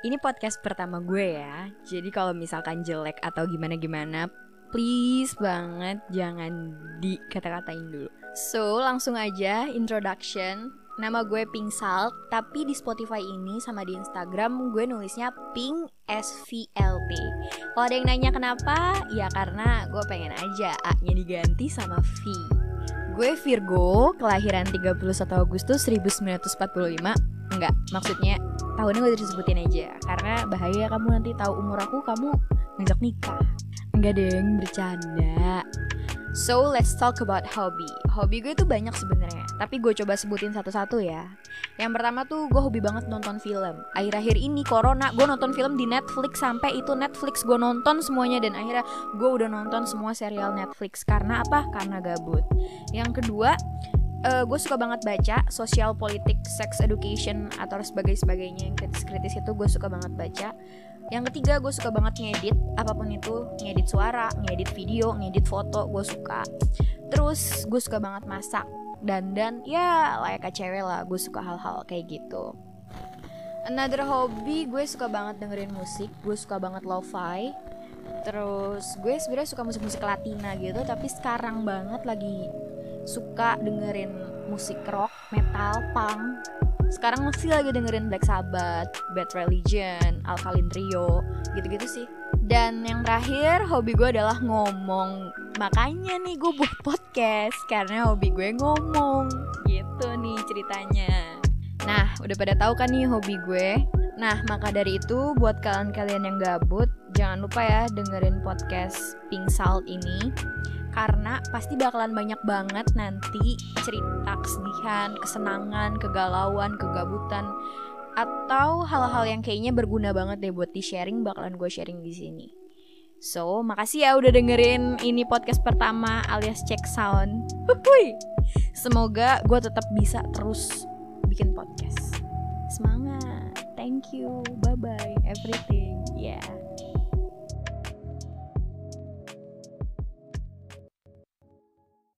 Ini podcast pertama gue ya. Jadi kalau misalkan jelek atau gimana-gimana, please banget jangan dikata-katain dulu. So, langsung aja introduction. Nama gue Pink Salt, tapi di Spotify ini sama di Instagram gue nulisnya Pink SVLT. Kalau ada yang nanya kenapa, ya karena gue pengen aja A-nya diganti sama V. Gue Virgo, kelahiran 31 Agustus 1945. Enggak, maksudnya tahunnya gue disebutin aja Karena bahaya kamu nanti tahu umur aku, kamu ngajak nikah Enggak deng, bercanda So let's talk about hobby. Hobi gue tuh banyak sebenarnya, tapi gue coba sebutin satu-satu ya. Yang pertama tuh gue hobi banget nonton film. Akhir-akhir ini corona, gue nonton film di Netflix sampai itu Netflix gue nonton semuanya dan akhirnya gue udah nonton semua serial Netflix. Karena apa? Karena gabut. Yang kedua, uh, gue suka banget baca sosial politik sex education atau sebagai sebagainya yang kritis-kritis itu gue suka banget baca. Yang ketiga gue suka banget ngedit. Apa pun itu ngedit suara ngedit video ngedit foto gue suka. Terus gue suka banget masak. Dan dan ya layak cewek lah gue suka hal-hal kayak gitu. Another hobby gue suka banget dengerin musik. Gue suka banget lo-fi. Terus gue sebenarnya suka musik-musik Latina gitu tapi sekarang banget lagi suka dengerin musik rock metal punk sekarang masih lagi dengerin Black Sabbath, Bad Religion, Alkaline Trio, gitu-gitu sih. Dan yang terakhir, hobi gue adalah ngomong. Makanya nih gue buat podcast karena hobi gue ngomong. Gitu nih ceritanya. Nah, udah pada tahu kan nih hobi gue? Nah, maka dari itu buat kalian-kalian yang gabut, jangan lupa ya dengerin podcast Pink Salt ini pasti bakalan banyak banget nanti cerita kesedihan, kesenangan, kegalauan, kegabutan atau hal-hal yang kayaknya berguna banget deh buat di sharing bakalan gue sharing di sini. So, makasih ya udah dengerin ini podcast pertama alias check sound. Hui. Semoga gue tetap bisa terus bikin podcast. Semangat. Thank you. Bye bye everything. Yeah.